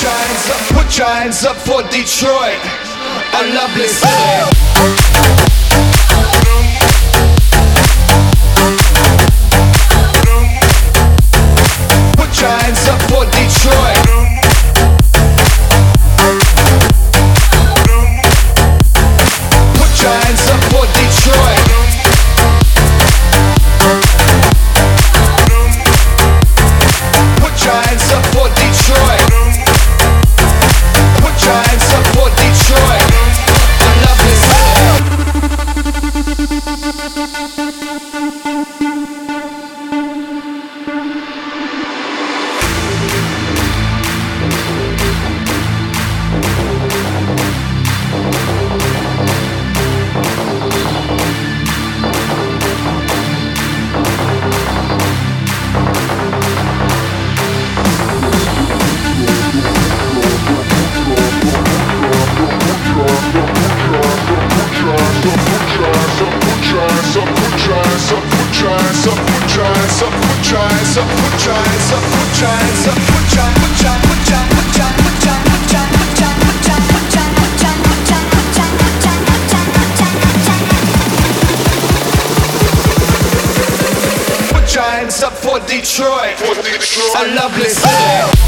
City. Hands up for Detroit, a lovely city. Up for Detroit, a lovely city.